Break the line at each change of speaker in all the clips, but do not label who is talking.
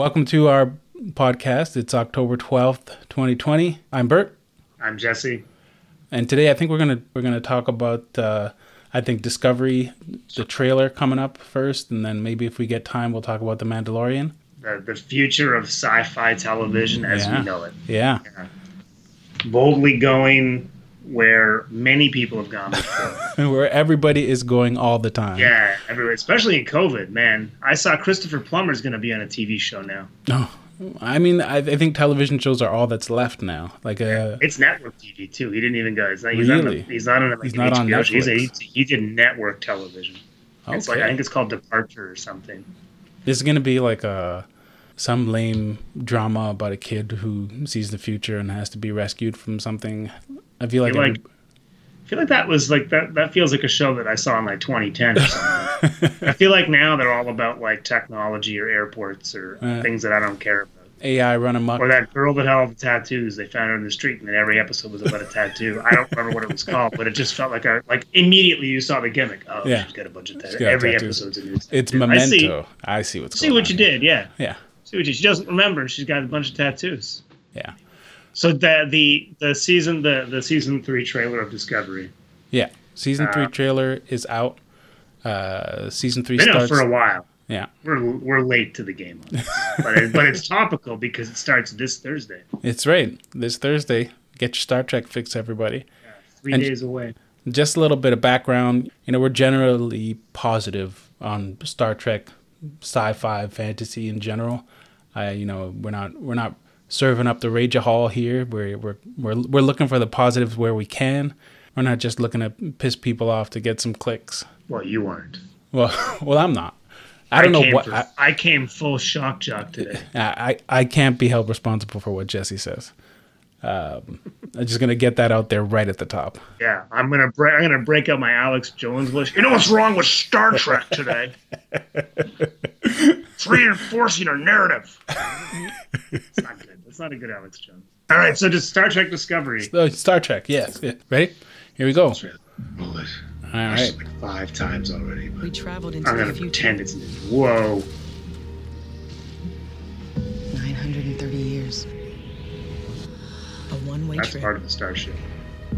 Welcome to our podcast. It's October 12th, 2020. I'm Bert.
I'm Jesse.
And today I think we're going to we're going to talk about uh, I think Discovery, the trailer coming up first and then maybe if we get time we'll talk about The Mandalorian.
The, the future of sci-fi television as
Yeah.
we know it.
Yeah.
Boldly going where many people have gone before.
Where everybody is going all the time.
yeah, everywhere, especially in COVID, man. I saw Christopher Plummer's going to be on a TV show now.
Oh, I mean, I, I think television shows are all that's left now. Like, uh,
It's network TV too. He didn't even go. He's not, he's not,
Really?
on, he's not on like
He's not on
HBO show. He's a,
Netflix.
he, he did network television. It's like I think it's called Departure or something.
this is gonna be like a some lame drama about a kid who sees the future and has to be rescued from something. I feel like, every-
like- I feel like that was like that. That feels like a show that I saw in like 2010 or something. I feel like now they're all about like technology or airports or
Uh.
things that I don't care about.
AI run amok.
Or that girl that had all the tattoos. They found her in the street, and then every episode was about a tattoo. I don't remember what it was called, but it just felt like a like immediately you saw the gimmick. Oh,
Yeah.
she's got a bunch of tattoos. Every
tattoos.
episode's a new. Tattoo.
It's
I
memento.
see.
I see, what's
See what you
here.
did, yeah.
Yeah,
See what you. She doesn't remember. She's got a bunch of tattoos.
yeah,
So the the the season the the season three trailer of Discovery.
yeah. Season three
Uh,
trailer is out. Uh, season three
Been
starts.
for a while.
yeah,
We're we're late to the game, on this. but it, but it's topical because it starts this Thursday.
it's right. This Thursday, get your Star Trek fix, everybody.
Three
And-
days away.
just a little bit of background. You know, we're generally positive on Star Trek, sci-fi, fantasy in general. I, you know, we're not we're not serving up the rage hall here. We're we're we're we're looking for the positives where we can. We're not just looking to piss people off to get some clicks.
Well, you weren't.
Well, well, I'm not. I don't know what
for-
I,
I came full shock jock today.
I I can't be held responsible for what Jesse says. Um, I'm just gonna get that out there right at the top.
Yeah, I'm gonna break. I'm gonna break out my Alex Jones voice. You know what's wrong with Star Trek today? it's reinforcing a narrative. it's not good. It's not a good Alex Jones. All right, so just Star Trek Discovery.
Oh, Star Trek, yes. Yeah. Ready? Here we go.
Bullet.
All right.
Like five times already. But
We traveled into
I'm
the
gonna
future.
pretend it's whoa.
930 years. A one-way
That's
trip.
part of the starship.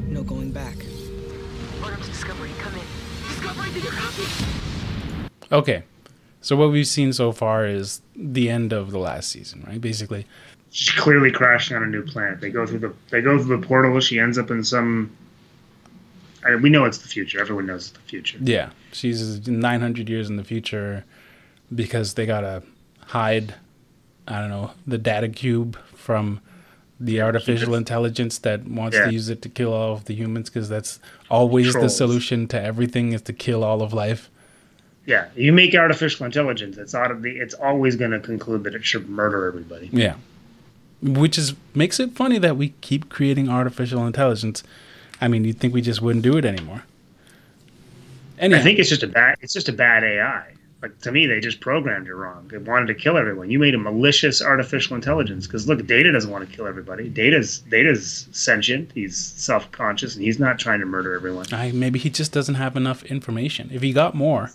No going back.
Order's Discovery, come in. Discovery, did you copy?
Okay. So what we've seen so far is the end of the last season, right? Basically.
She's clearly crashing on a new planet. They go through the they go through the portal. She ends up in some. I, we know it's the future. Everyone knows it's the future.
Yeah. She's 900 years in the future because they got to hide I don't know, the data cube from the artificial intelligence that wants
Yeah.
to use it to kill all of the humans because that's always the solution to everything is to kill all of life.
Yeah, you make artificial intelligence. It's out of the. It's always going to conclude that it should murder everybody.
Yeah. Which is makes it funny that we keep creating artificial intelligence. I mean, you'd think we just wouldn't do it anymore. Anyhow,
I think it's just a bad. It's just a bad AI. Like to me, they just programmed it wrong. They wanted to kill everyone. You made a malicious artificial intelligence because look, Data doesn't want to kill everybody. Data's Data's sentient. He's self conscious, and he's not trying to murder everyone.
I, maybe he just doesn't have enough information. If he got more,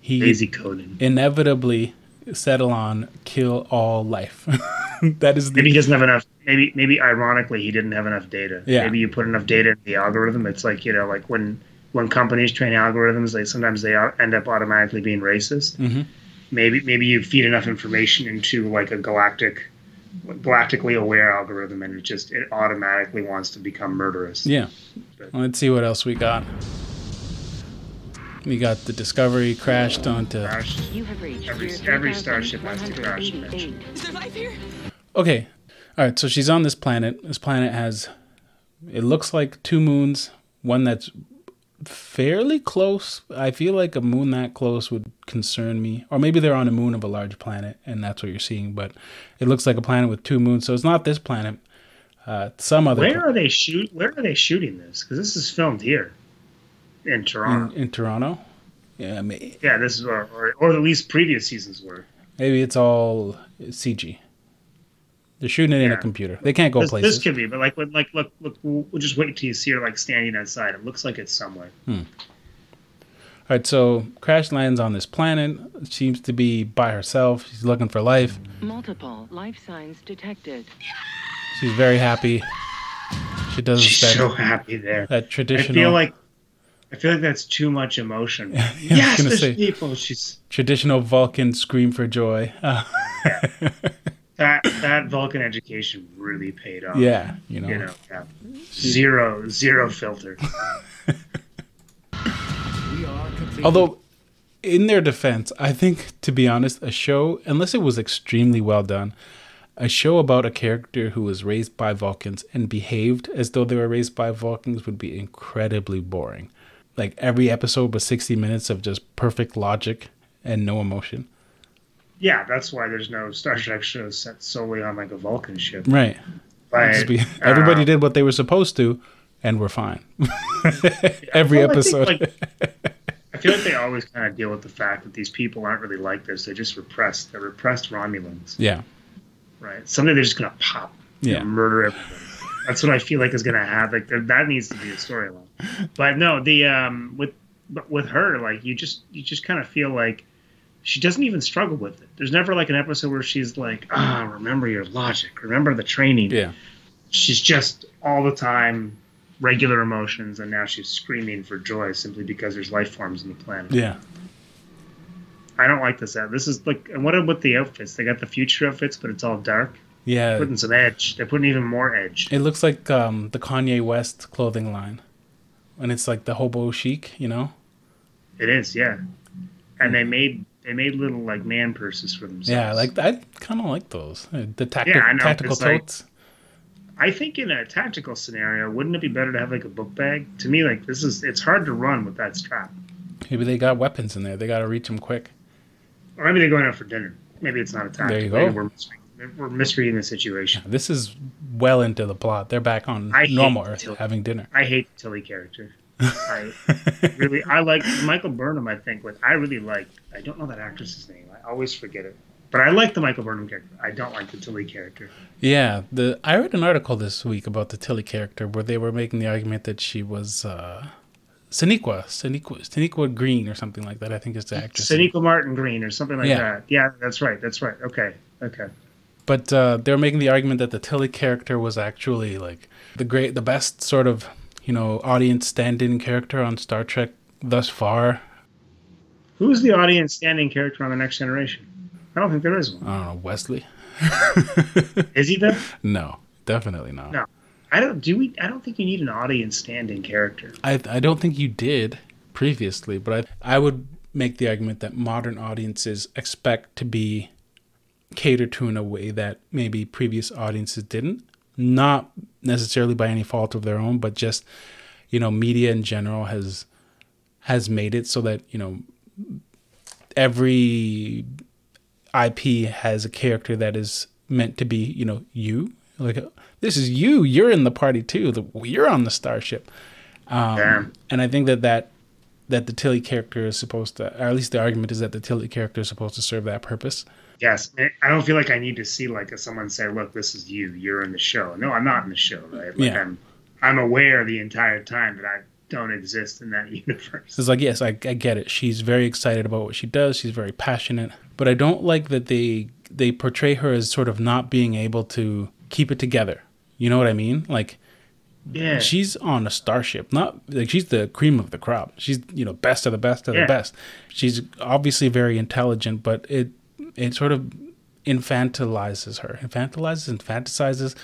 he
coding.
inevitably settle on kill all life. that is the
Maybe he doesn't have enough. Maybe maybe ironically, he didn't have enough data.
Yeah.
Maybe you put enough data in the algorithm. It's like you know, like when when companies train algorithms, they sometimes they end up automatically being racist.
Mhm.
Maybe maybe you feed enough information into like a galactic, galactically aware algorithm, and it just it automatically wants to become murderous.
Yeah. Let's see what else we got. We got the Discovery crashed onto.
Crash.
You have reached
Every- every starship has to crash
3188.
eventually.
Is there life here?
Okay. All right. So she's on this planet. This planet has. It looks like two moons. One that's fairly close. I feel like a moon that close would concern me. Or maybe they're on a moon of a large planet, and that's what you're seeing. But it looks like a planet with two moons. So it's not this planet. Uh, some other
Where are they shoot? Where are they shooting this? Because this is filmed here in Toronto.
in, in Toronto. Yeah, may-
yeah, this is or, or or at least previous seasons were.
maybe it's all CG. They're shooting it in a computer. They can't go
This,
places.
this could be, but like, when- like, look, look, we'll, we'll just wait till you see her like standing outside. It looks like it's somewhere.
All All right, so Crash lands on this planet. Seems to be by herself. She's looking for life.
Multiple life signs detected.
She's very happy. She does
She's
that,
so happy there.
that traditional.
I
traditional
feel like I feel like that's too much emotion.
I
yes, there's
say.
people. She's
traditional Vulcan scream for joy. Uh,
that that Vulcan education really paid off.
yeah, you know.
You know, yeah. zero zero filter.
Although, in their defense, I think, to be honest, a show, unless it was extremely well done, a show about a character who was raised by Vulcans and behaved as though they were raised by Vulcans would be incredibly boring. Like every episode was 60 minutes of just perfect logic and no emotion.
Yeah, that's why there's no Star Trek shows set solely on like a Vulcan ship.
Right. Be, everybody
uh,
did what they were supposed to, and we're fine. every
well, I think,
episode.
like, I feel like they always kind of deal with the fact that these people aren't really like this. They're just repressed. They're repressed Romulans,
yeah.
right? Someday they're just gonna pop,
Yeah.
murder everybody. That's what I feel like is gonna happen. Like that- that needs to be a storyline. But no, the um with but with her, like you just you just kind of feel like she doesn't even struggle with it. There's never like an episode where she's like, ah, remember your logic, remember the training.
Yeah.
she's just all the time regular emotions and now she's screaming for joy simply because there's life forms on the planet
Yeah.
i don't like this this is like and what about the outfits they got the future outfits but it's all dark
Yeah.
putting some edge they're putting even more edge
It looks like um, the Kanye West clothing line. And it's like the hobo chic, you know?
it is yeah and they made they made little like man purses for themselves
Yeah, like I kind of like those. Uh, The tacti-
Yeah,
tactical
it's like-
totes.
i think in a tactical scenario wouldn't it be better to have like a book bag to me like this is it's hard to run with that strap
Maybe they got weapons in there. They got to reach them quick.
or maybe they're going out for dinner maybe it's not a tactic
There you
Maybe
go.
we're, misreading- we're misreading the situation
This is well into the plot. They're back on normal Earth having dinner.
I hate the Tilly character. I really, I like Michael Burnham. I think, like, I really like. I don't know that actress's name. I always forget it. But I like the Michael Burnham character. I don't like the Tilly character.
Yeah, the I read an article this week about the Tilly character where they were making the argument that she was uh Sonequa, Sonequa, Sonequa Green or something like that. I think is the actress.
Sonequa Martin Green or something like
Yeah.
that. Yeah, that's right. That's right. Okay. Okay.
But uh, they were making the argument that the Tilly character was actually like the great, the best sort of you know audience stand-in character on Star Trek thus far.
Who's the audience standing character on the Next Generation? I don't think there is one.
I don't know Wesley.
Is he there?
No, definitely not.
No. I don't. Do we? I don't think you need an audience standing character.
I I don't think you did previously, but I I would make the argument that modern audiences expect to be catered to in a way that maybe previous audiences didn't. Not necessarily by any fault of their own, but just you know, media in general has has made it so that you know every IP has a character that is meant to be you know you. Like this is you. You're in the party too. The, you're on the starship. Um, and I think that that that the Tilly character is supposed to, or at least the argument is that the Tilly character is supposed to serve that purpose.
Yes, I don't feel like I need to see like someone say, "Look, this is you. You're in the show." No, I'm not in the show, right? Like
Yeah.
I'm, I'm aware the entire time that I don't exist in that universe.
It's like, yes, I, I get it. She's very excited about what she does. She's very passionate, but I don't like that they they portray her as sort of not being able to keep it together. You know what I mean? Like
Yeah,
she's on a starship, not like she's the cream of the crop. She's you know best of the best of
Yeah.
the best. She's obviously very intelligent, but it it sort of infantilizes her, infantilizes, infantilizes,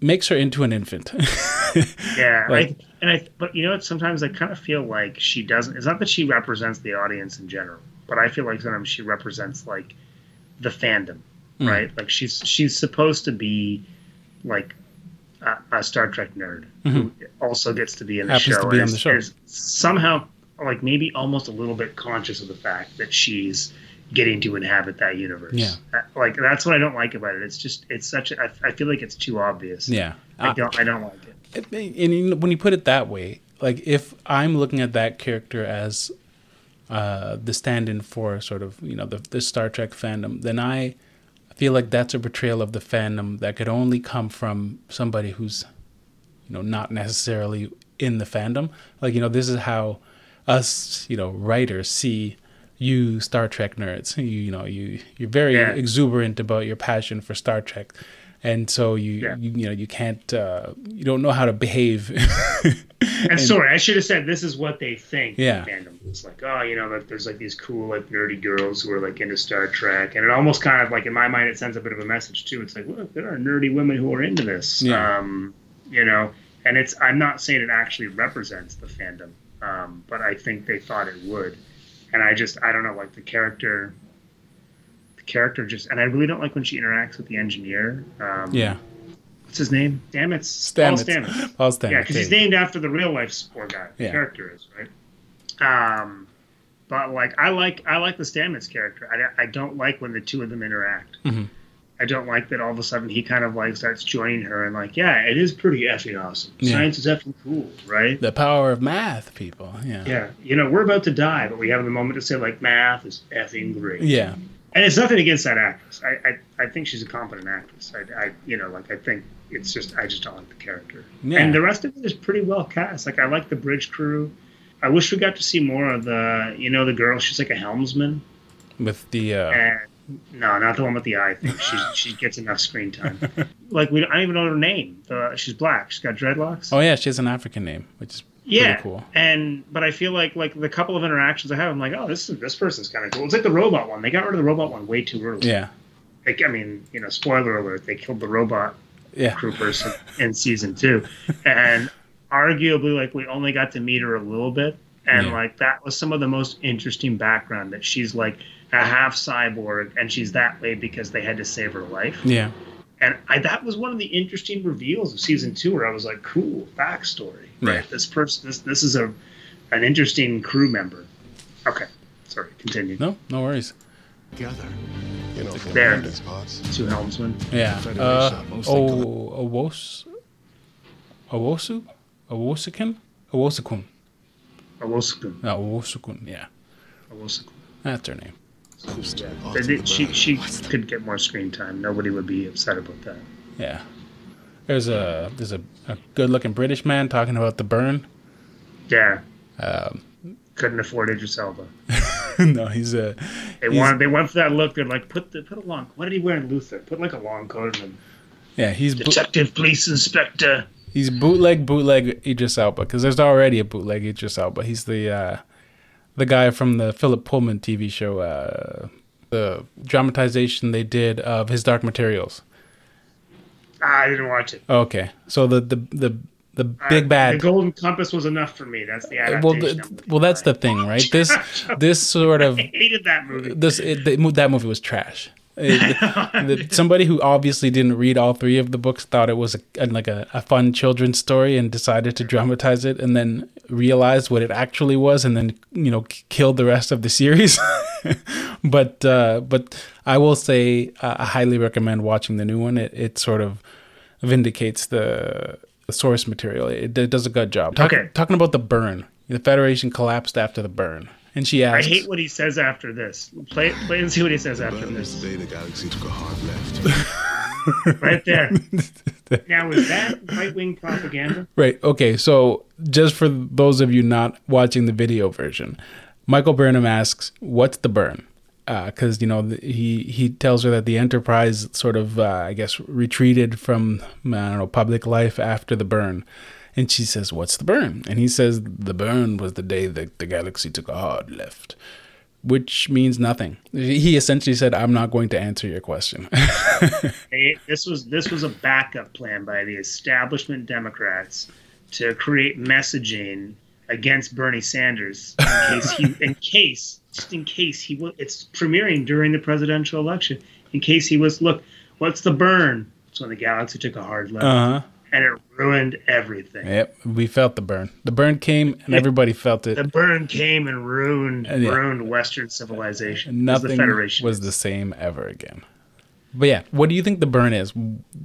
makes her into an infant.
yeah.
like-
I, and I, but you know, what? sometimes I kind of feel like she doesn't. It's not that she represents the audience in general, but I feel like sometimes she represents like the fandom,
Hmm.
right? Like she's she's supposed to be like a, a Star Trek nerd who also gets to be in the
Mm-hmm. Happens
show.
to be on the show.
is somehow, like maybe almost a little bit conscious of the fact that she's getting to inhabit that universe.
Yeah.
Uh, like that's what I don't like about it. It's just it's such. A, I, I feel like it's too obvious.
yeah,
I don't. I don't like it.
and when you put it that way, like if I'm looking at that character as uh, the stand-in for sort of you know the, the Star Trek fandom, then I feel like that's a portrayal of the fandom that could only come from somebody who's you know not necessarily in the fandom. Like you know this is how us, you know, writers see you Star Trek nerds. You, you know, you you're very
Yeah.
exuberant about your passion for Star Trek, and so you
Yeah.
you, you know you can't uh, you don't know how to behave.
And, sorry, I should have said this is what they think.
Yeah.
fandom. It's like, oh, you know, like there's like these cool, like nerdy girls who are like into Star Trek, and it almost kind of like in my mind it sends a bit of a message too. It's like, look, there are nerdy women who are into this.
Yeah.
Um, you know, and it's I'm not saying it actually represents the fandom, um, but I think they thought it would, and I just I don't know, like the character. The character just, and I really don't like when she interacts with the engineer. Um,
yeah,
What's his name? Damn it, Paul
Stamets.
Stamets.
Paul Stamets.
Yeah, because he's named after the real life poor guy. The
Yeah.
character is right. Um, but like I like I like the Stamets character. I, I don't like when the two of them interact.
Mhm.
I don't like that all of a sudden he kind of like starts joining her and like yeah, it is pretty effing awesome.
Yeah.
Science is effing cool, right?
the power of math, people. Yeah.
Yeah, you know we're about to die, but we have the moment to say like math is effing great.
Yeah.
And it's nothing against that actress. I, I, I think she's a competent actress. I, I you know like I think it's just I just don't like the character.
Yeah.
And the rest of it is pretty well cast. Like I like the bridge crew. I wish we got to see more of the you know the girl. She's like a helmsman.
With the uh,
And no, not the one with the eye thing. She she gets enough screen time. like we I don't even know her name. The, she's black. She's got dreadlocks.
oh yeah, she has an African name, which is
yeah.
pretty cool.
And but I feel like like the couple of interactions I have, I'm like, oh, this is this person's kind of cool. It's like the robot one. They got rid of the robot one way too early.
Yeah.
Like, I mean, you know, spoiler alert, they killed the robot
Yeah.
crew person in season two, and arguably, like we only got to meet her a little bit, and
Yeah.
like that was some of the most interesting background that she's like a half cyborg, and she's that way because they had to save her life,
Yeah.
and I, that was one of the interesting reveals of season two, where I was like, cool backstory, right? This person, this this is a an interesting crew member. Okay, sorry, continue.
No, no worries.
Together. You know, from
There.
London's parts.
Two helmsmen.
Yeah.
Federation,
Uh,
mostly
oh, Owos, Owosu, Owosekun, Owosekun.
Owosekun.
No, Owosekun. Yeah,
Owosekun.
that's her name.
Yeah.
parts
They
of the
did- she she could get more screen time. Nobody would be upset about that.
Yeah. There's a there's a, a good looking British man talking about the burn.
Yeah.
Um,
Couldn't afford Idris Elba.
no, he's a
They
He's-
wanted they went for that look. They're like, put the put a long. What did he wear in Luther? Put like a long coat him.
yeah he's bo-
Detective Police Inspector.
he's bootleg bootleg Idris Elba because there's already a bootleg Idris Elba. He's the uh, the guy from the Philip Pullman TV show, uh, the dramatization they did of His Dark Materials.
Ah, I didn't watch it.
Okay, so the the the the
Uh,
big bad.
The Golden Compass was enough for me. That's the
well,
adaptation.
the, well, that's the thing, right? This this sort of
I hated that movie.
this it, the, that movie was trash. The- somebody who obviously didn't read all three of the books thought it was a, like a, a fun children's story and decided to dramatize it, and then realized what it actually was, and then you know k- killed the rest of the series. but uh, but I will say uh, I highly recommend watching the new one. It it sort of vindicates the, the source material. It, it does a good job. Talk-
Okay.
talking about the burn, the Federation collapsed after the burn, and she asks, I
hate what he says after this. Play play and see what he says after this.
this day the galaxy took a hard left.
Right there. now is that right wing propaganda?
Right. Okay. So, just for those of you not watching the video version, Michael Burnham asks, "What's the burn?" Because you know he he tells her that the Enterprise sort of uh, I guess retreated from I don't know public life after the burn, and she says, "What's the burn?" And he says, "The burn was the day that the galaxy took a hard left." Which means nothing. He essentially said, "I'm not going to answer your question."
This was this was a backup plan by the establishment Democrats to create messaging against Bernie Sanders in case he in case just in case he was it's premiering during the presidential election in case he was look what's the burn it's when the galaxy took a hard left
uh huh.
And it ruined everything
Yep. We felt the burn. The burn came, and everybody felt it.
the burn came and ruined
Uh, yeah.
ruined Western civilization.
Nothing
the Federation
was
is.
the same ever again. But yeah, what do you think the burn is?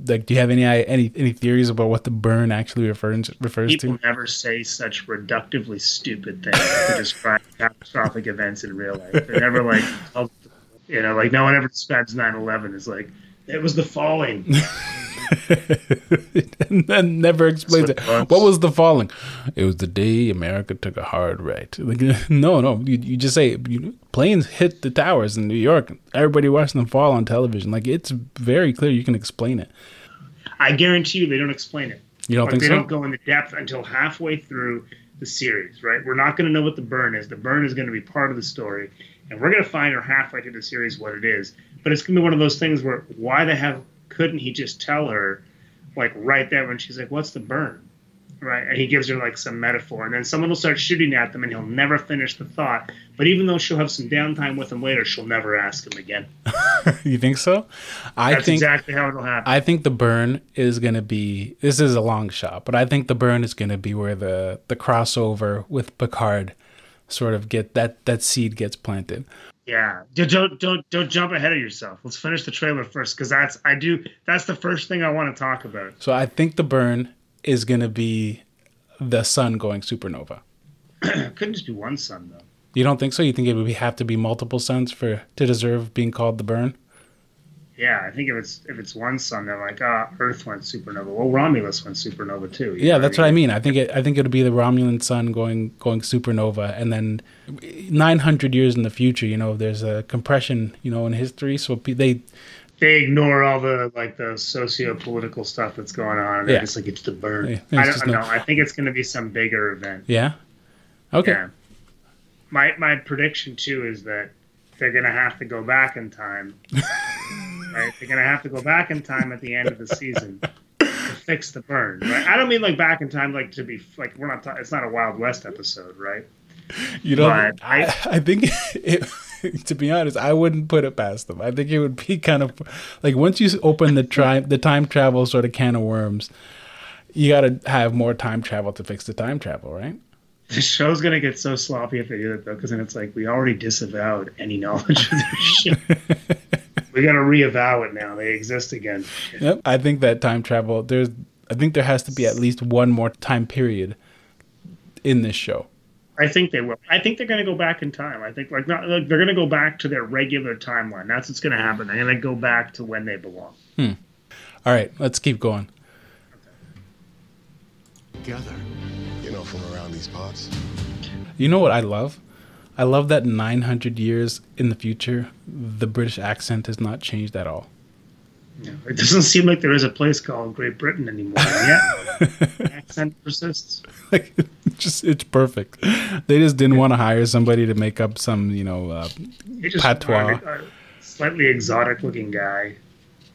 Like, do you have any any any theories about what the burn actually refers refers to?
People never say such reductively stupid things to describe catastrophic events in real life. They're never like, you know, like no one ever describes 9/11 as like it was the falling.
and then never explains it.
What was.
was the falling? It was the day America took a hard right. Like, no, no, you, you just say you, planes hit the towers in New York. Everybody watching them fall on television. Like it's very clear. You can explain it.
I guarantee you they don't explain it.
You don't
Like,
think
they
so?
don't go into depth until halfway through the series, right? We're not going to know what the burn is. The burn is going to be part of the story, and we're going to find out halfway through the series what it is. But it's going to be one of those things where why the hell couldn't he just tell her, like right there when she's like, "What's the burn?" Right, and he gives her like some metaphor, and then someone will start shooting at them, and he'll never finish the thought. But even though she'll have some downtime with him later, she'll never ask him again.
you think so? I
That's
think
exactly how it'll happen.
I think the burn is gonna be. This is a long shot, but I think the burn is gonna be where the the crossover with Picard sort of get that that seed gets planted.
Yeah, Don't- don't don't jump ahead of yourself. Let's finish the trailer first, because that's I do. That's the first thing I want to talk about.
So I think the burn is gonna be the sun going supernova.
Couldn't just be one sun though.
You don't think so? You think it would be, have to be multiple suns for to deserve being called the burn?
Yeah, I think if it's if it's one sun, they're like, ah, Earth went supernova. Well, Romulus went supernova too.
Yeah, that's what I mean. I think it. I think it'll be the Romulan sun going going supernova, and then nine hundred years in the future, you know, there's a compression, you know, in history. So they
They ignore all the like the socio-political stuff that's going on. And
Yeah.
They're just like it's the burn.
Yeah, it's
I don't
no-
know. I think it's going to be some bigger event.
Yeah. Okay.
Yeah. My my prediction too is that they're gonna have to go back in time. right? They're gonna have to go back in time at the end of the season to fix the burn. Right? I don't mean like back in time like to be like we're not. Ta- it's not a Wild West episode, right?
You know,
But
I,
I-
think it, to be honest, I wouldn't put it past them. I think it would be kind of like once you open the tri- the time travel sort of can of worms, you got to have more time travel to fix the time travel, right?
The show's gonna get so sloppy if they do that though, because then it's like we already disavowed any knowledge of their shit. We gotta reavow it now. They exist again.
Yep. I think that time travel there's I think there has to be at least one more time period in this show.
I think they will. I think they're going to go back in time. I think like not like they're going to go back to their regular timeline. That's what's going to happen. They're going to go back to when they belong. Hmm.
All right, let's keep going.
Together. You know, from around these parts.
You know what I love? I love that 900 years in the future, the British accent has not changed at all.
It doesn't seem like there is a place called Great Britain anymore. Yet accent persists.
like it's just it's perfect. They just didn't want to hire somebody to make up some, you know, uh, Patois.
wanted a slightly exotic looking guy,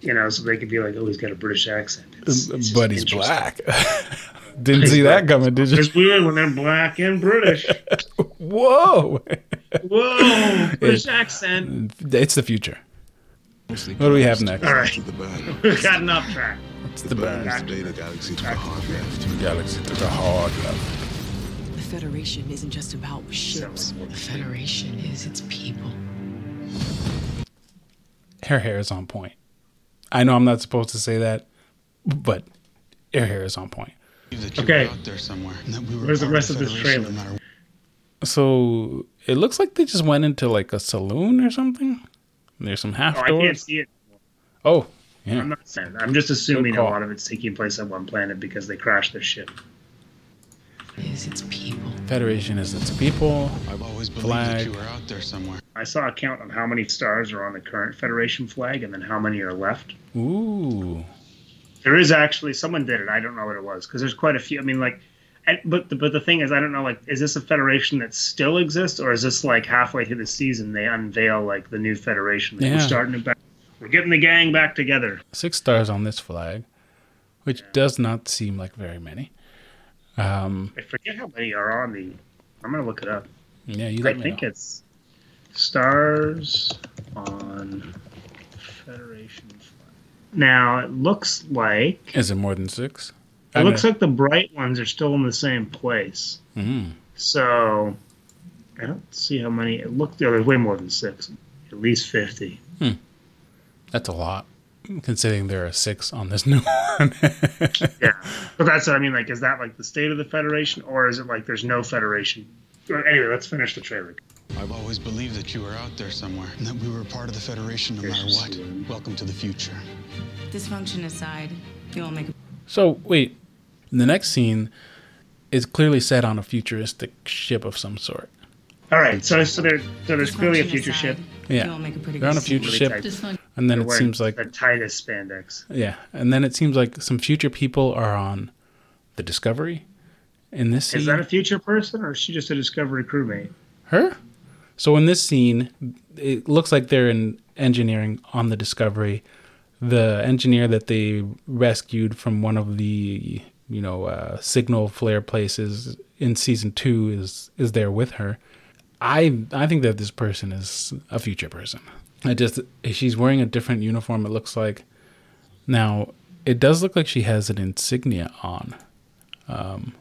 you know, so they could be like, oh, he's got a British accent. It's, um, it's
but he's black. didn't see that coming, did you?
It's weird when they're black and British.
Whoa!
Whoa, British accent.
It's the future.
What
What do we have next?
All right.
To the burn.
We've gotten off track.
It's
The
the
burn
burn.
is the galaxy took a hard left.
Galaxy took a hard left.
The Federation isn't just about ships. The Federation is its people.
Her hair is on point. I know I'm not supposed to say that, but her hair is on point.
Okay.
were out there somewhere. and that we
Where's the rest of this trailer?
no
So it looks like they just went into like a saloon or something. There's some half
Oh, I can't see it.
Oh, yeah.
I'm not saying. I'm just assuming a lot of it's taking place on one planet because they crashed their ship.
Is its people.
Federation is its people.
I've always believed
Flag.
that you were out there somewhere.
I saw a count of how many stars are on the current Federation flag and then how many are left.
Ooh.
There is actually someone did it. I don't know what it was because there's quite a few. I mean, like, and, but the, but the thing is, I don't know. Like, is this a federation that still exists, or is this like halfway through the season they unveil like the new federation? Like,
Yeah.
We're starting it back. We're getting the gang back together.
Six stars on this flag, which does not seem like very many. Um,
I forget how many are on the. I'm gonna look it up.
yeah, you
I think
know.
it's stars on Federation. Now it looks like
Is it more than six?
it looks like the bright ones are still in the same place.
Mm.
So I don't see how many. It looked there's way more than six. At least fifty.
That's a lot, considering there are six on this new one.
Yeah, but that's what I mean. Like, is that like the state of the Federation, or is it like there's no Federation? Anyway, let's finish the trailer.
I've always believed that you were out there somewhere and that we were part of the Federation no matter what. Welcome to the future.
Dysfunction aside,
You all make a
So wait, the next scene is clearly set on a futuristic ship of some sort.
All right, so so there so there's clearly a future
aside,
ship.
Yeah.
You all make a pretty
They're on a future
Really
ship,
tight.
And then
They're
it seems like
the tightest spandex.
yeah, and then it seems like some future people are on the Discovery. In this scene,
Is that a future person, or is she just a Discovery crewmate?
her. So in this scene, it looks like they're in engineering on the Discovery. The engineer that they rescued from one of the you know uh, signal flare places in season two is is there with her. I I think that this person is a future person. I just she's wearing a different uniform. It looks like now it does look like she has an insignia on.
Um,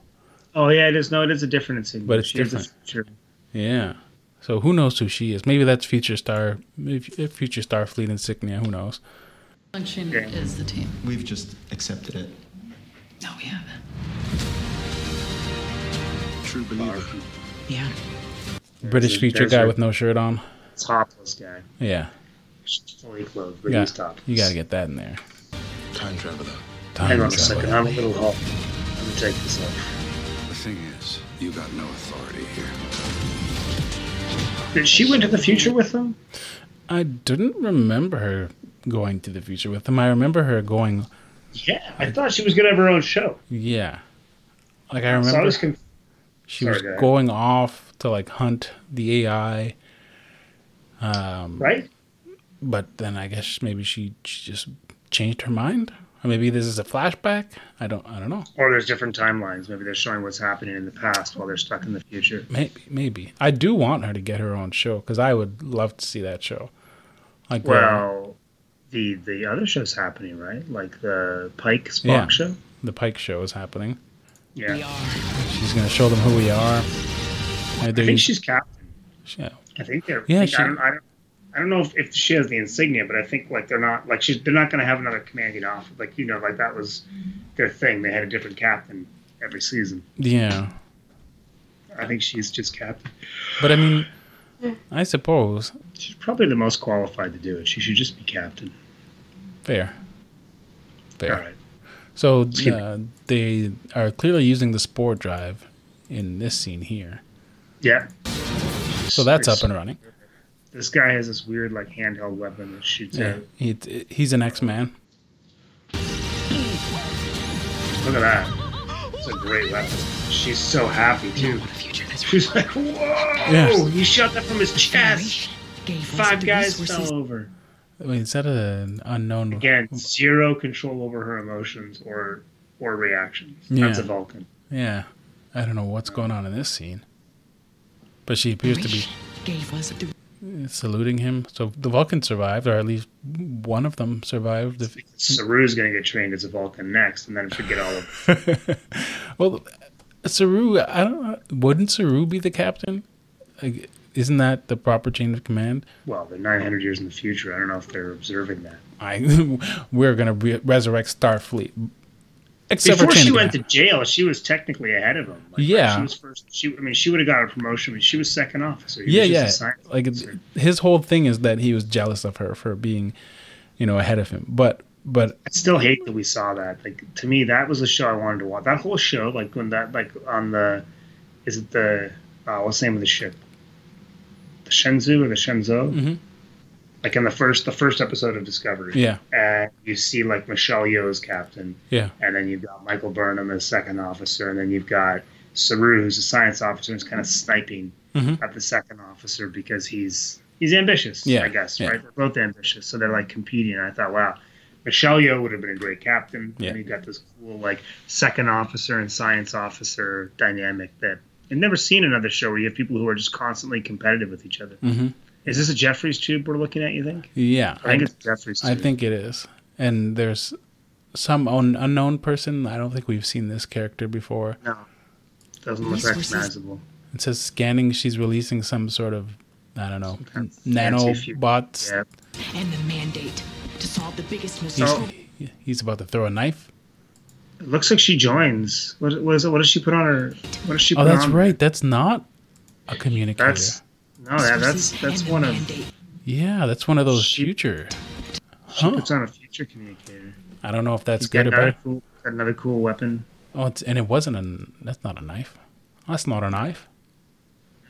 oh yeah, it is. No, it is a different insignia.
But it's
She is a
different.
future-
Yeah. So who knows who she is? Maybe that's Future Star, maybe Future Starfleet insignia. Who knows?
Function
Yeah.
is the team.
We've just accepted it.
No, we haven't.
True believer.
Yeah.
British
There's a
future guy with no shirt on.
topless guy.
Yeah.
She's fully clothed, but
Yeah.
he's topless.
You gotta get that in there.
Time traveler.
Time travel.
Hang on a second. I'm a little hot. Let me take this off.
The thing is, you got no authority here.
Did she went to the future with them?
I didn't remember her going to the future with them. I remember her going.
Yeah, I thought she was gonna have her own show.
Yeah. Like I
So I
remember
was conf-
she
sorry,
was
go
going off to like hunt the AI. Um,
right.
but then I guess maybe she, she just changed her mind, or maybe this is a flashback. I don't I don't know.
Or there's different timelines. Maybe they're showing what's happening in the past while they're stuck in the future.
Maybe maybe I do want her to get her own show because I would love to see that show. Like the-
Well, the the other show's happening, right? Like the Pike Spock
Yeah.
show.
the Pike show is happening.
Yeah,
She's gonna show them who we are.
I think she's captain.
yeah.
I think they're.
Yeah,
think,
she-
I, don't, I don't. I don't know if, if she has the insignia, but I think like they're not like she's they're not going to have another commanding officer. Like you know, like that was their thing. They had a different captain every season.
Yeah.
I think she's just captain.
But I mean, I suppose
She's probably the most qualified to do it. She should just be captain.
fair. Fair.
All right.
So uh, they are clearly using the spore drive in this scene here.
Yeah.
So that's up and running.
This guy has this weird like handheld weapon that shoots
Yeah.
out.
He, he's an X Man.
Look at that. It's a great weapon. She's so happy too.
What a future this
She's like, whoa!
Yes.
He shot that from his chest. Five guys
resources.
fell over.
Wait, is that an unknown?
Again, zero control over her emotions or or reactions. That's
Yeah.
a Vulcan.
Yeah. I don't know what's going on in this scene. But she appears to be
Gave us the
saluting him. So the Vulcan survived, or at least one of them survived. If,
Saru's going to get trained as a Vulcan next, and then forget all of
well, Saru, I don't. know, Wouldn't Saru be the captain? Like, isn't that the proper chain of command?
Well, they're 900 years in the future. I don't know if they're observing that.
I we're gonna re- resurrect Starfleet. Except
Before
for
she went to jail, she was technically ahead of him. Like,
Yeah.
she was first. She, I mean, she would have got a promotion. but She was second officer. He
yeah,
was just
yeah. Like
officer.
his whole thing is that he was jealous of her for being, you know, ahead of him. But but
I still hate that we saw that. Like to me, that was a show I wanted to watch. That whole show, like when that, like on the, is it the, uh, what's the name of the ship? The Shenzhou or the Shenzhou?
Mhm.
Like in the first, the first episode of Discovery.
yeah,
And you see like Michelle Yeoh as captain,
yeah,
and then you've got Michael Burnham as second officer, and then you've got Saru, who's a science officer, who's kind of sniping
Mhm.
at the second officer because he's he's ambitious.
Yeah,
I guess
yeah.
right. They're both ambitious, so they're like competing. And I thought, wow, Michelle Yeoh would have been a great captain.
Yeah.
And you got this cool like second officer and science officer dynamic that I've never seen another show where you have people who are just constantly competitive with each other.
hmm
Is this a Jefferies tube we're looking at? You think?
yeah.
I think it's a Jefferies tube.
I think it is. And there's some un- unknown person. I don't think we've seen this character before.
no, doesn't look recognizable.
It says scanning. She's releasing some sort of I don't know
kind of
nanobots.
Yeah.
and the mandate to solve the biggest most
He's,
So-
he's about to throw a knife.
It looks like she joins. What, what is it? What does she put on her? What does she?
Oh, that's
on?
right. That's not a communicator.
That's no, that, that's that's one of.
yeah, that's one of those
She-
future.
She
Huh.
puts on a. future communicator.
I don't know if that's
He's
good or
another
bad.
cool, another cool weapon.
Oh, it's, and it wasn't a. That's not a knife. That's not a knife.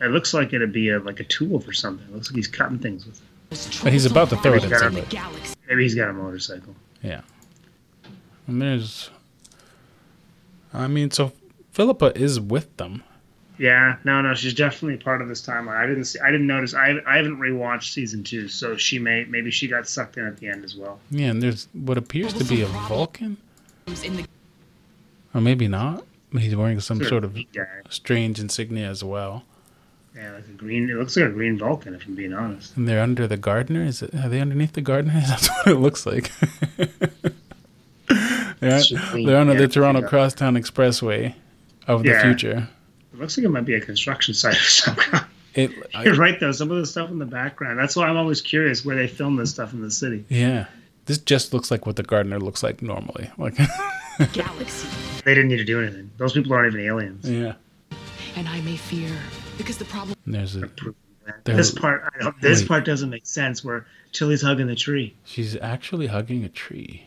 It looks like it'd be a, like a tool for something. It looks like he's cutting things with it.
But he's about to throw it at
he's got a-
somebody.
Galaxy.
Maybe he's got a motorcycle.
Yeah. And there's. I mean, so Philippa is with them.
Yeah, no, no, she's definitely part of this timeline. I didn't see, I didn't notice. I, I haven't rewatched season two, so she may maybe she got sucked in at the end as well.
Yeah, and there's what appears to be a Vulcan,
In the
or maybe not. But he's wearing some sort of strange insignia as well.
Yeah, like a green. It looks like a green Vulcan, if I'm being honest.
And they're under the Gardiner. Is it? Are they underneath the Gardiner? That's what it looks like. they're, they're under the Toronto. Crosstown Expressway of the
Yeah.
future.
It looks like it might be a construction site of some kind.
It.
You're
I,
right, though. Some of the stuff in the background. That's why I'm always curious where they film this stuff in the city.
yeah. This just looks like what the Gardiner looks like normally. Like.
galaxy.
They didn't need to do anything. Those people aren't even aliens.
yeah.
And I may fear. Because the problem
And there's a. They're-
This part, I don't, this
Wait.
part doesn't make sense. Where Tilly's hugging the tree.
She's actually hugging a tree.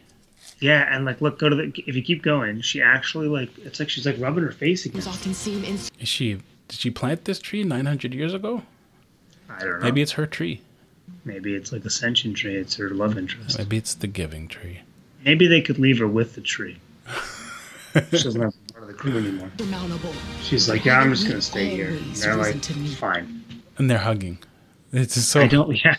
Yeah, and like, look, go to the. If you keep going, she actually like. It's like she's like rubbing her face
is
against.
often seen in
Is she? Did she plant this tree 900 years ago?
I don't know.
Maybe it's her tree.
Maybe it's like Ascension tree. It's her love interest.
Maybe it's the giving tree.
Maybe they could leave her with the tree. she doesn't have to be part of the crew anymore.
surmountable.
She's like, yeah, I'm just gonna stay here. And they're like,
risen to meet.
fine.
And they're hugging. It's so.
I don't. Yeah.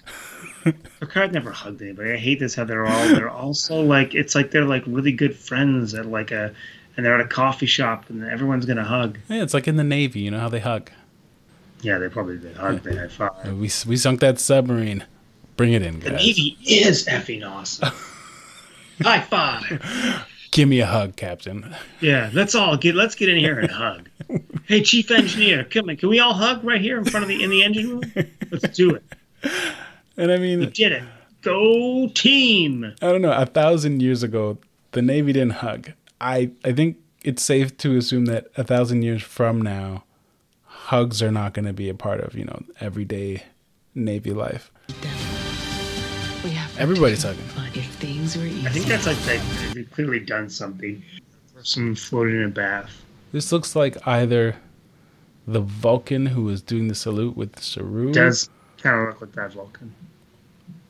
Picard never hugged anybody. I hate this how they're all they're also like it's like they're like really good friends at like a and they're at a coffee shop and everyone's gonna hug.
Yeah, it's like in the Navy. You know how they hug.
Yeah, they probably did hug. They high five.
We we sunk that submarine. Bring it in, guys. The.
Navy is effing awesome. high five.
Give me a hug, Captain.
Yeah, let's all get let's get in here and hug. Hey, chief engineer, come in. Can we all hug right here in front of the in the engine room? Let's do it.
And I
We
mean,
did it. Go team.
I don't know. A thousand years ago, the Navy didn't hug. I I think it's safe to assume that a thousand years from now, hugs are not going to be a part of you know everyday Navy life.
We have
Everybody's hugging.
But if things were easy,
I think that's like they, they've clearly done something. Someone floating in a bath.
This looks like either the Vulcan who was doing the salute with Saru
Does kind of look like that Vulcan.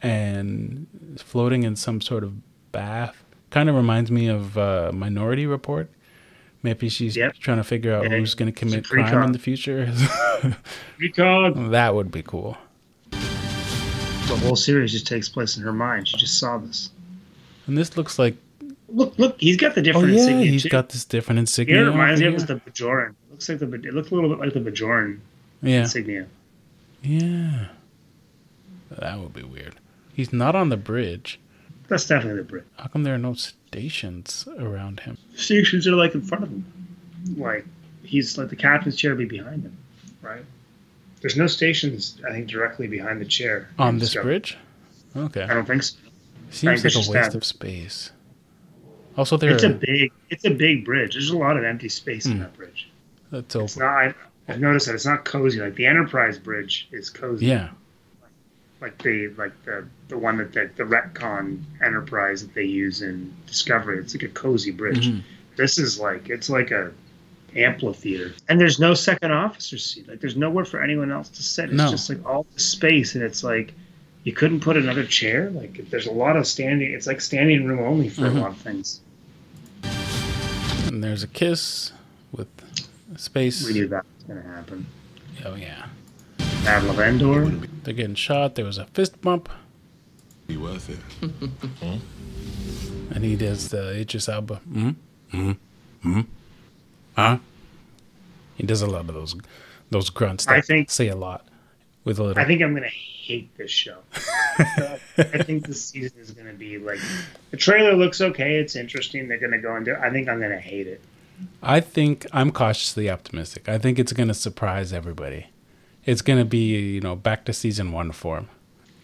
and floating in some sort of bath. Kind of reminds me of uh, Minority Report. Maybe she's
Yep.
trying to figure out
Yeah,
who's going to commit crime in the future.
Recog.
that would be cool.
The whole series just takes place in her mind. She just saw this.
And this looks like
Look, look, he's got the different.
oh
different
yeah,
insignia
he's
too.
got this different insignia.
it reminds me
over
of the Bajoran. It looks like the it looked a little bit like the Bajoran
yeah,
insignia.
yeah. That would be weird. He's not on the bridge.
That's definitely the bridge.
How come there are no stations around him?
Stations are like in front of him. Like he's like the captain's chair be behind him, right? There's no stations, I think, directly behind the chair
On this
Discovery.
bridge? Okay.
I don't think so.
Seems like a waste
that.
of space. Also, there
It's a big, it's a big bridge. There's a lot of empty space in
Hmm.
that bridge.
that's
It's
open.
not. I've noticed that it's not cozy. Like the Enterprise bridge is cozy.
Yeah,
Like the like the the one that the, the retcon Enterprise that they use in Discovery. It's like a cozy bridge.
Mhm.
This is like it's like a amphitheater, and there's no second officer seat. Like there's nowhere for anyone else to sit. It's
No.
just like all the space, and it's like you couldn't put another chair. Like there's a lot of standing. It's like standing room only for
Mhm.
a lot of things.
and there's a kiss with space.
We knew that was gonna happen.
Oh yeah,
Battle of Endor.
they're getting shot. There was a fist bump,
Be worth it.
and he does the Idris Elba. Mm, mm, mm, huh? He does a lot of those those grunts. That
I think-
say a lot with a little.
I think I'm gonna hate this show. I think this season is gonna be like the trailer looks okay. It's interesting. They're gonna go into. I think I'm gonna hate it.
I think I'm cautiously optimistic. I think it's going to surprise everybody. It's going to be, you know, back to season one form.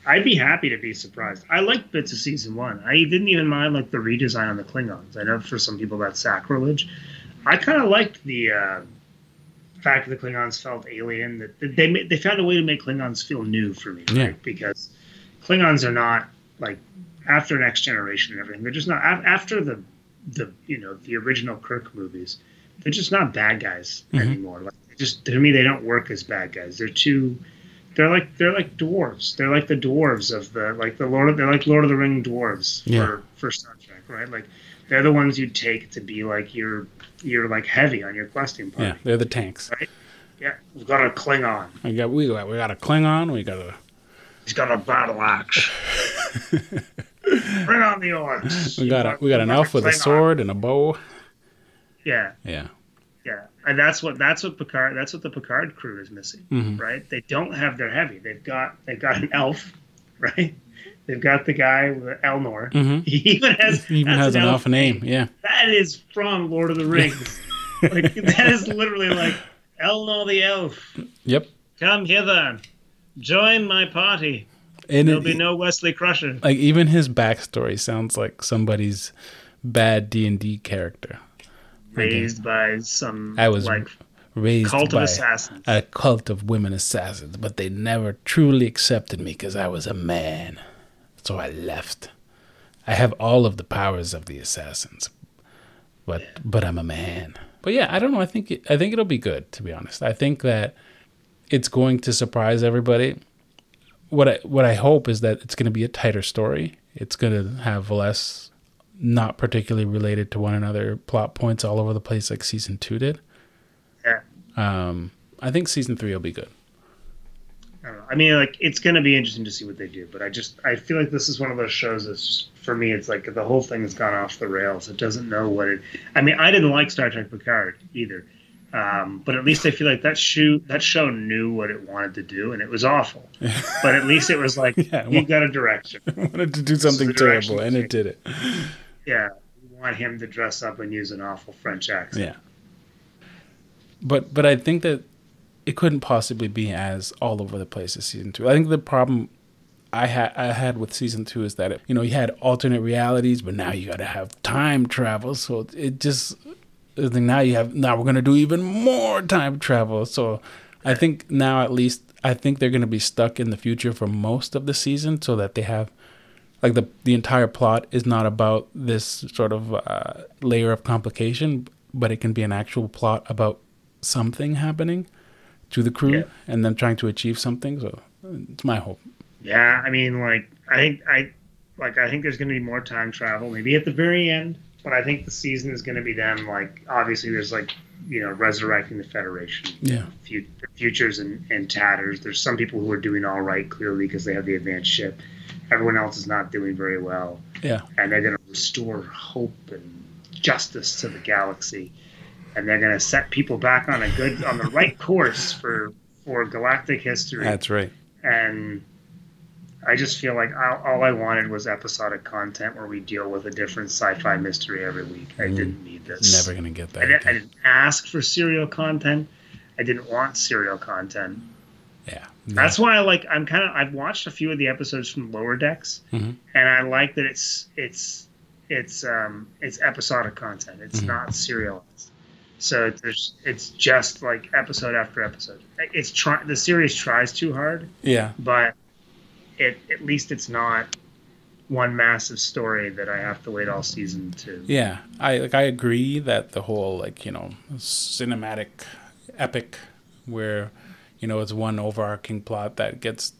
I'd be happy to be surprised. I liked bits of season one. I didn't even mind like the redesign on the Klingons. I know for some people that's sacrilege. I kind of liked the uh, fact that the Klingons felt alien. That they they found a way to make Klingons feel new for me, right?
Yeah.
Because Klingons are not like after Next Generation and everything. They're just not after the the you know the original Kirk movies. They're just not bad guys anymore. Like just to me, they don't work as bad guys. They're too. They're like they're like dwarves. They're like the dwarves of the like the Lord. Of, they're like Lord of the Ring dwarves
Yeah.
for Star Trek, right? Like they're the ones you take to be like your you're like heavy on your questing party.
Yeah, they're the tanks.
Right? Yeah, we've got a Klingon.
We got we got we got a Klingon. We got a
He's got a battle axe. Bring on the orcs.
we got a we got an elf with a sword and a bow.
Yeah,
Yeah,
yeah, and that's what that's what Picard that's what the Picard crew is missing,
Mhm.
right? They don't have their heavy. They've got they've got an elf, right? They've got the guy with Elnor.
Mhm.
He even has
he even has an
elf
elf name. Yeah,
That is from Lord of the Rings. like that is literally like Elnor the elf.
yep.
Come hither, join my party.
And
There'll
it-
be no Wesley Crusher.
like even his backstory sounds like somebody's bad D and D character.
Raised by some
I was
like
raised
cult of
by
assassins.
a cult of women assassins, but they never truly accepted me because I was a man. So I left. I have all of the powers of the assassins, but but I'm a man. But yeah, I don't know. I think it, I think it'll be good. To be honest, I think that it's going to surprise everybody. What I what I hope is that it's going to be a tighter story. It's going to have less, not particularly related to one another plot points all over the place like season two did.
Yeah.
Um, I think season three will be good.
I. I mean, like it's going to be interesting to see what they do, but I just I feel like this is one of those shows that's just, for me. It's like the whole thing has gone off the rails. It doesn't know what it. I mean, I didn't like Star Trek Picard either, um, but at least I feel like that show that show knew what it wanted to do, and it was awful. but at least it was like
Yeah,
you got a direction.
wanted to do something terrible, and it did it.
Yeah, you want him to dress up and use an awful French accent.
Yeah. But but I think that it couldn't possibly be as all over the place as season two. I think the problem I had I had with season two is that it, you know you had alternate realities, but now you got to have time travel. So it just now you have now we're gonna do even more time travel. So I think now at least I think they're gonna be stuck in the future for most of the season, so that they have like the the entire plot is not about this sort of uh, layer of complication, but it can be an actual plot about something happening to the crew
Yeah.
and them trying to achieve something. So it's my hope.
Yeah, I mean, like I think I like I think there's going to be more time travel, maybe at the very end. But I think the season is going to be them like obviously there's like you know resurrecting the Federation.
Yeah.
Fu- futures and, and tatters. There's some people who are doing all right clearly because they have the advanced ship. Everyone else is not doing very well,
Yeah,
and they're going to restore hope and justice to the galaxy, and they're going to set people back on a good on the right course for for galactic history
that's right.
and I just feel like all, all I wanted was episodic content where we deal with a different sci-fi mystery every week. I mm-hmm. didn't need this.
Never gonna get
I,
that.
didn't, I didn't ask for serial content. I didn't want serial content.
Yeah,
That's why I like. I'm kind of. I've watched a few of the episodes from Lower Decks,
Mhm.
and I like that it's it's it's um it's episodic content. It's
Mhm.
not serialized. So there's it's just like episode after episode. It's try the series tries too hard
yeah.
but it at least it's not one massive story that I have to wait all season to.
Yeah, I like I agree that the whole like you know cinematic epic where you know it's one overarching plot that gets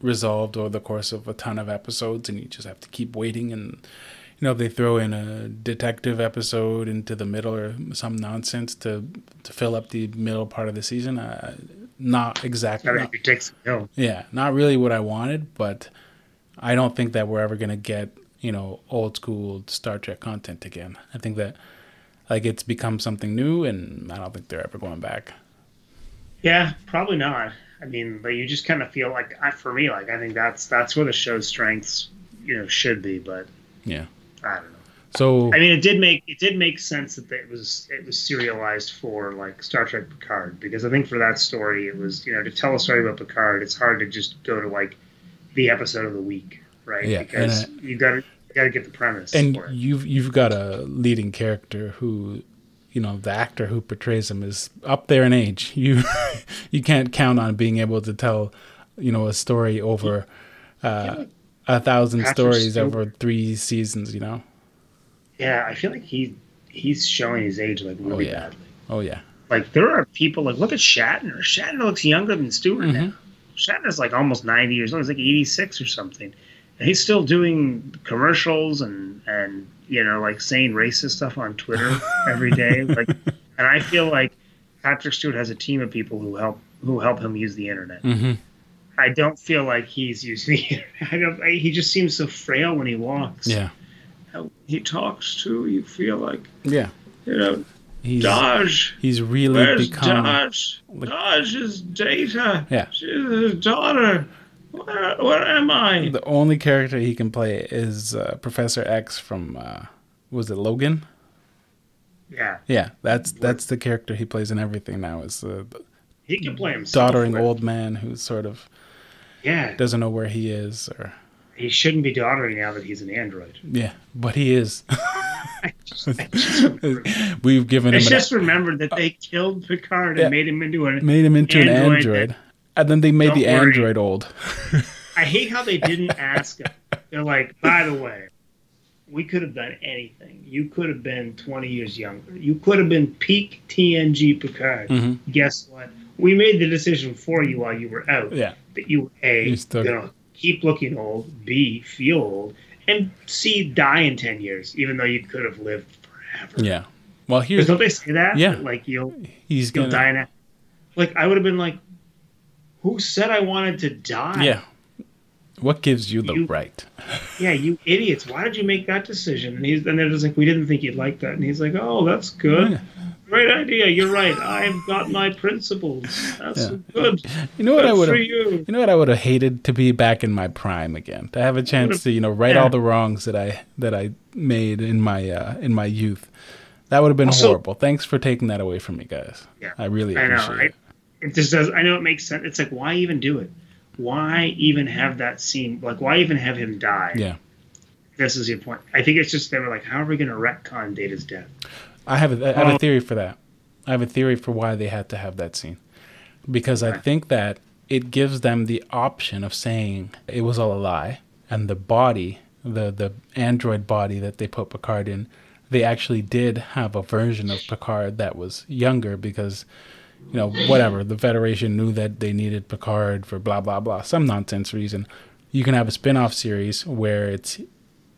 resolved over the course of a ton of episodes and you just have to keep waiting and you know if they throw in a detective episode into the middle or some nonsense to to fill up the middle part of the season uh, not exactly not-
it takes no.
yeah, not really what I wanted, but I don't think that we're ever gonna get you know old school Star Trek content again. I think that like it's become something new, and I don't think they're ever going back.
Yeah, probably not. I mean, but you just kind of feel like, I, for me, like I think that's that's where the show's strengths, you know, should be. But
Yeah.
I don't know.
So
I mean, it did make it did make sense that it was it was serialized for like Star Trek Picard because I think for that story it was you know to tell a story about Picard it's hard to just go to like the episode of the week right
Yeah,
because
and,
you got to got to get the premise
and you've you've got a leading character who you know the actor who portrays him is up there in age. You you can't count on being able to tell you know a story over uh, a thousand
Patrick
stories
Stewart.
over three seasons. You know.
Yeah, I feel like he he's showing his age like really
yeah.
badly.
Oh yeah.
Like there are people like look at Shatner. Shatner looks younger than Stewart now. Shatner's like almost ninety years old. He's like eighty six or something, he's still doing commercials and and you know like saying racist stuff on Twitter every day. Like, and I feel like Patrick Stewart has a team of people who help who help him use the internet.
hmm
I don't feel like he's using the internet. I don't, I, he just seems so frail when he walks.
Yeah.
How he talks too. You feel like
Yeah.
you know
He's
Dahj.
he's really
Where's
become.
Dahj?
like-
Dahj is Data.
Yeah.
She's his daughter. Where, where am I?
The only character he can play is uh, Professor X from uh, was it Logan?
Yeah.
Yeah, that's that's the character he plays in everything now. Is the
He can play himself.
doddering
but-
old man who sort of
Yeah.
doesn't know where he is, or
He shouldn't be doddering now that he's an android.
yeah, but he is.
I just, I just
We've given
I
him an,
just remembered that they killed Picard and
Yeah.
made him into an.
made him into an
android
android,
that-
and then they made the
Don't worry.
android old.
I hate how they didn't ask him. They're like, by the way, we could have done anything. You could have been 20 years younger. You could have been peak TNG Picard.
Mhm.
Guess what? We made the decision for you while you were out.
Yeah,
that you a
You
gonna keep looking old, b feel old, and c die in ten years, even though you could have lived forever.
yeah. Well, here's
don't they say that?
Yeah.
That, like you'll
he's
you'll
gonna
die in a, like I would have been like, who said I wanted to die?
yeah. What gives you the
You-
right?
yeah, you idiots! Why did you make that decision? And he's and they're just like, we didn't think you'd like that, and he's like, oh, that's good.
Yeah.
Great idea. You're right. I've got my principles. That's
Yeah.
good.
You know what I would have.
you.
You know what I would have hated to be back in my prime again, to have a chance to you know right
Yeah.
all the wrongs that I that I made in my uh, in my youth. That would have been
Also-
horrible. Thanks for taking that away from me, guys.
Yeah.
I really
I know.
appreciate it.
It just does. I know it makes sense. It's like, why even do it? Why even have that scene? Like, why even have him die?
Yeah,
This is your point. I think it's just they were like, how are we going to retcon Data's death?
I have a, I have a theory for that. I have a theory for why they had to have that scene, because I think that it gives them the option of saying it was all a lie, and the body, the the android body that they put Picard in, they actually did have a version of Picard that was younger because, you know, whatever the Federation knew that they needed Picard for blah blah blah some nonsense reason. You can have a spin-off series where it's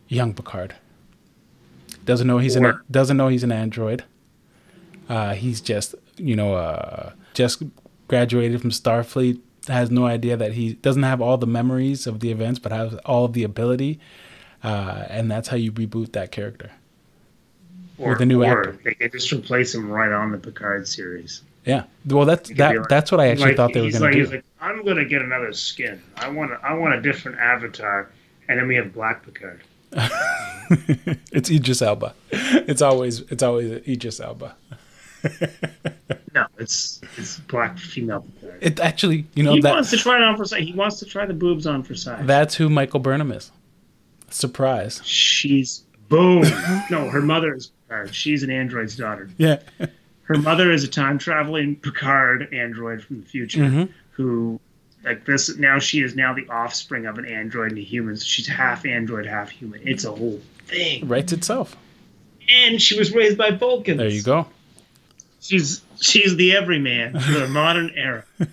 young Picard. Doesn't know he's an doesn't know he's an android. Uh, he's just you know uh, just graduated from Starfleet. Has no idea that he doesn't have all the memories of the events, but has all of the ability, uh, and that's how you reboot that character.
Or
With a new
or
actor.
they could just replace him right on the Picard series.
Yeah, well, that's that.
like-
that's what I actually
like,
thought they were going
like,
to
He's
do.
like, I'm going to get another skin. I want. A, I want a different avatar. And then we have Black Picard.
it's Idris Elba. It's always it's always Idris Elba.
No, it's it's Black female Picard.
It actually, you know
he
that
wants to try it on for size. He wants to try the boobs on for size.
that's who Michael Burnham is. Surprise.
She's boom. no, her mother is Picard. She's an android's daughter.
Yeah.
Her mother is a time traveling Picard android from the future
Mhm.
who, like this, now she is now the offspring of an android and a human. So she's half android, half human. It's a whole thing.
Writes itself.
And she was raised by Vulcans.
There you go.
She's she's the everyman of the modern era.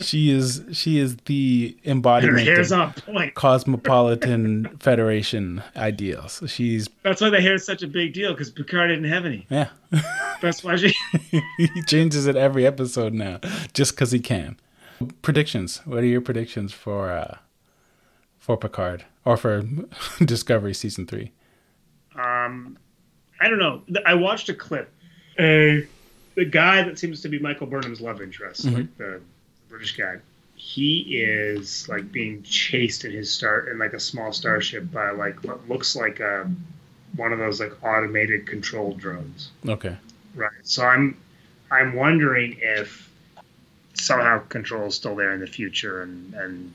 She is she is the
And her
embodiment
hair's
of
on point.
cosmopolitan federation ideals. She's
That's why the hair is such a big deal because Picard didn't have any.
yeah.
That's why she.
he changes it every episode now just because he can. Predictions. What are your predictions for uh for Picard or for Discovery season three?
um, I don't know. I watched a clip. A the guy that seems to be Michael Burnham's love interest, like the British guy. He is like being chased in his start in like a small starship by like what looks like a one of those like automated control drones.
Okay.
Right. So I'm I'm wondering if somehow control is still there in the future and and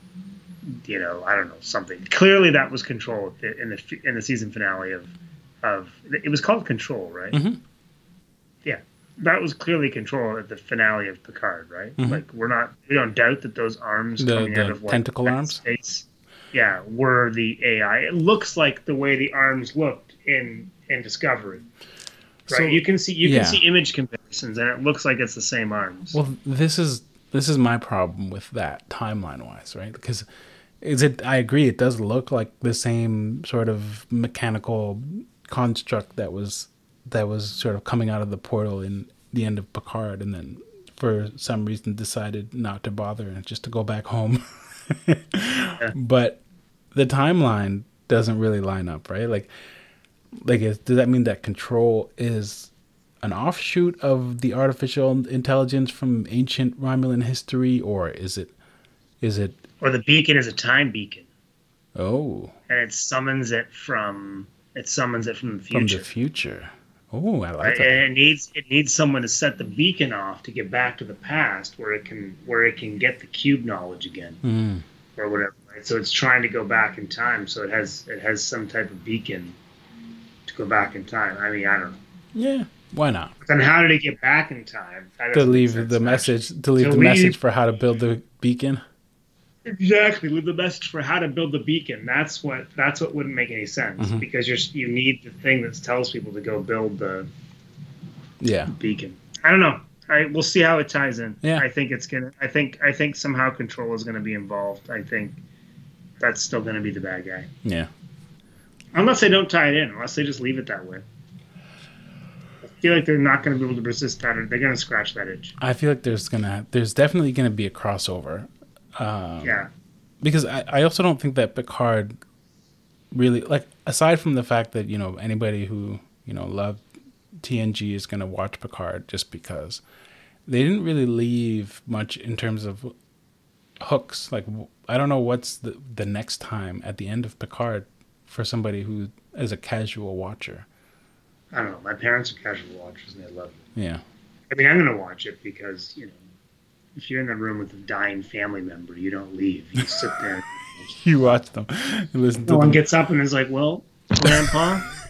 you know I don't know something. Clearly that was control in the in the season finale of of it was called Control, right?
Mhm.
That was clearly control at the finale of Picard, right?
Mhm.
Like we're not we don't doubt that those arms
The-
coming
the
out of like
tentacle arms?
space. yeah, were the AI. It looks like the way the arms looked in in Discovery. Right,
So-
you can see you
yeah.
can see image comparisons, and it looks like it's the same arms.
Well, this is this is my problem with that timeline wise, right? Because is it? I agree. It does look like the same sort of mechanical construct that was that was sort of coming out of the portal in the end of Picard, and then for some reason decided not to bother and just to go back home. But the timeline doesn't really line up, right? Like, like is, does that mean that Control is an offshoot of the artificial intelligence from ancient Romulan history, or is it is it
or the beacon is a time beacon,
oh
and it summons it from it summons it from the future.
from the future? Oh, I like
Right?
that.
And it needs it needs someone to set the beacon off to get back to the past, where it can where it can get the cube knowledge again,
Mm.
or whatever. Right? So it's trying to go back in time. So it has it has some type of beacon to go back in time. I mean, I don't know.
Yeah, why not?
Then how did it get back in time? That
To
doesn't make
leave the message to leave
To
the
leave-
message for how to build the beacon.
Exactly, leave the message for how to build the beacon. That's what that's what wouldn't make any sense
Mhm.
because you're you need the thing that tells people to go build the
Yeah,
beacon. I don't know. I we'll see how it ties in.
Yeah.
I think it's gonna. I think I think somehow control is gonna be involved. I think that's still gonna be the bad guy
yeah.
unless they don't tie it in. Unless they just leave it that way. I feel like they're not gonna be able to resist that. Or they're gonna scratch that itch.
I feel like there's gonna there's definitely gonna be a crossover. Um,
Yeah.
because I, I also don't think that Picard really like aside from the fact that you know anybody who you know loved TNG is going to watch Picard just because they didn't really leave much in terms of hooks like I don't know what's the the next time at the end of Picard for somebody who is a casual watcher
I don't know. My parents are casual watchers and they love it.
yeah
I mean, I'm gonna watch it because you know, if you're in the room with a dying family member, you don't leave. You sit there.
you watch them you listen to
no one
them
gets up and is like, "Well, Grandpa,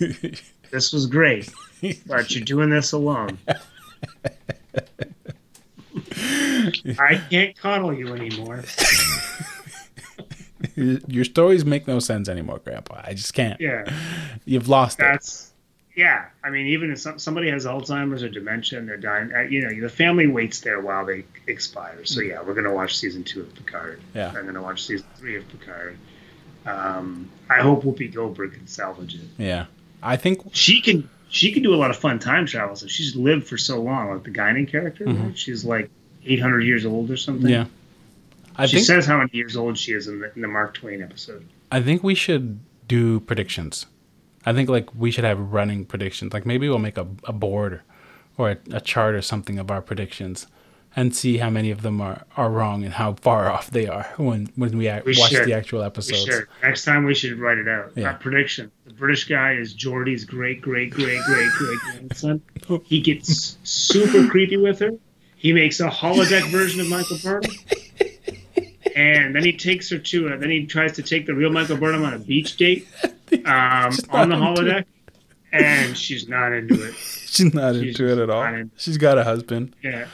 this was great, but you're doing this alone. I can't coddle you anymore."
your, stories make no sense anymore grandpa I just can't
Yeah,
you've lost it
that's yeah. I mean, even if some, somebody has Alzheimer's or dementia and they're dying, uh, you know, the family waits there while they expire. So yeah, we're gonna watch season two of Picard.
Yeah.
I'm gonna watch season three of Picard. Um, I hope Whoopi Goldberg can salvage it.
yeah I think
She can she can do a lot of fun time travel. So she's lived for so long, like the Guinan character. right? She's like 800 years old or something.
Mm-hmm. yeah I
she
think
says how many years old she is in the, in the Mark Twain episode.
I think we should do predictions. I think like we should have running predictions. Like maybe we'll make a, a board or a, a chart or something of our predictions and see how many of them are, are wrong and how far off they are when when we, act,
We
watch
should.
the actual episodes.
Next time we should write it out.
Yeah.
Uh, prediction: The British guy is Geordi's great great great great great grandson. He gets super creepy with her. He makes a holodeck version of Michael Burnham. And then he takes her to a, then he tries to take the real Michael Burnham on a beach date um, on the holodeck, and she's not into it.
She's not
She's
into it at all. She's got a husband.
Yeah.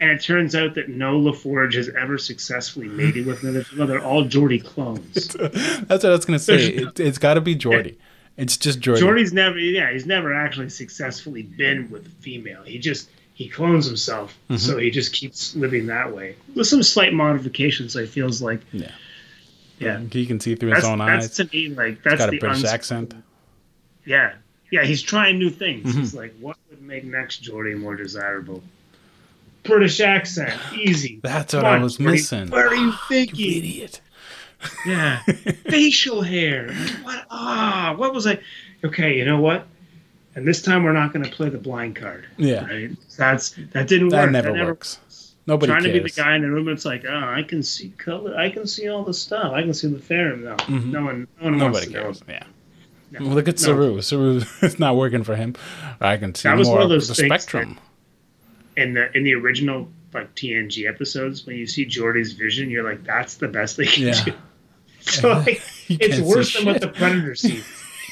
And it turns out that no LaForge has ever successfully mated with another female. They're all Geordi clones.
That's what I was gonna say. It, it's got to be Geordi. It's just Geordi.
Geordi's never, yeah, he's never actually successfully been with a female. He just he clones himself,
Mm-hmm.
so he just keeps living that way with some slight modifications. He feels like,
Yeah.
Yeah,
He can see through
that's,
his own
that's
eyes.
to me like that's
got
the
a British
uns-
accent.
Yeah, yeah, he's trying new things.
Mm-hmm.
He's like, what would make next Geordi more desirable? British accent, easy.
That's what
Come
I was
Geordi.
missing.
What are you
You
thinking?
idiot.
Yeah. Facial hair. What? Ah, what was I? Okay, you know what? And this time we're not going to play the blind card.
Yeah.
Right? That's that didn't
That
work.
never
that never
works. Nobody
Trying to be the guy in the room, it's like, oh, I can see color. I can see all the stuff. I can see the fair. No,
Mhm.
no one, no one wants
Nobody
to
cares.
know.
Yeah.
No.
Look at
No.
Saru. Saru, it's not working for him. I can see
That was
more
one
of
those
the spectrum.
In the in the original like TNG episodes, when you see Geordi's vision, you're like, that's the best they can
Yeah.
do. So like, it's worse than what the Predator sees.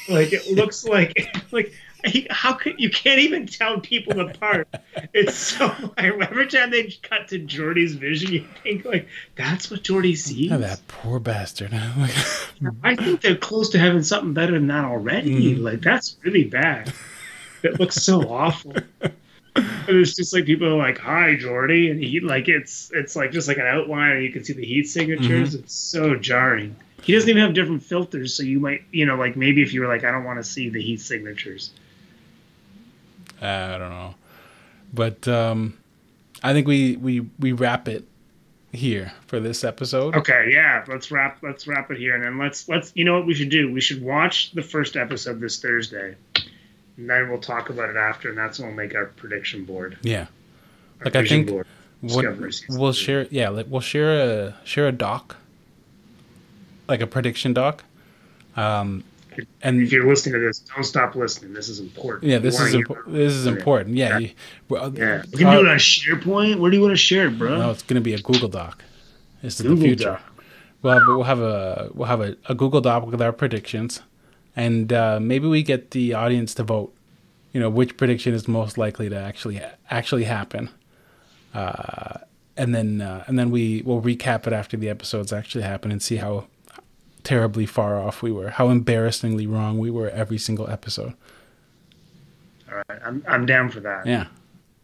Like it looks like like how could you can't even tell people apart? It's so every time they cut to Geordi's vision, you think like that's what Geordi sees.
Oh, that poor bastard.
I think they're close to having something better than that already.
Mm.
Like that's really bad. It looks so awful. And it's just like people are like, "Hi, Geordi," and he like it's it's like just like an outline, and you can see the heat signatures.
Mm-hmm.
It's so jarring. He doesn't even have different filters, so you might, you know, like maybe if you were like, "I don't want to see the heat signatures."
I don't know, but um, I think we we we wrap it here for this episode.
Okay, yeah, let's wrap let's wrap it here, and then let's let's you know what we should do? We should watch the first episode this Thursday, and then we'll talk about it after, and that's when we'll make our prediction board.
Yeah,
our
like I think
board.
what, we'll
three.
share. Yeah, like we'll share a share a doc, like a prediction doc. Um, and
If you're listening to this, don't stop listening. This is important.
yeah, this is impo- this is important. Yeah,
Yeah.
you- well,
Yeah, we can
uh,
do it on SharePoint. Where do you want to share it, bro?
No, it's going to be a Google Doc. Is
Google
the future.
Doc.
We'll have, we'll have a we'll have a, a Google Doc with our predictions, and uh, maybe we get the audience to vote. You know which prediction is most likely to actually actually happen, uh, and then uh, and then we will recap it after the episodes actually happen and see how terribly far off we were, how embarrassingly wrong we were every single episode.
All right, I'm I'm down for that.
Yeah.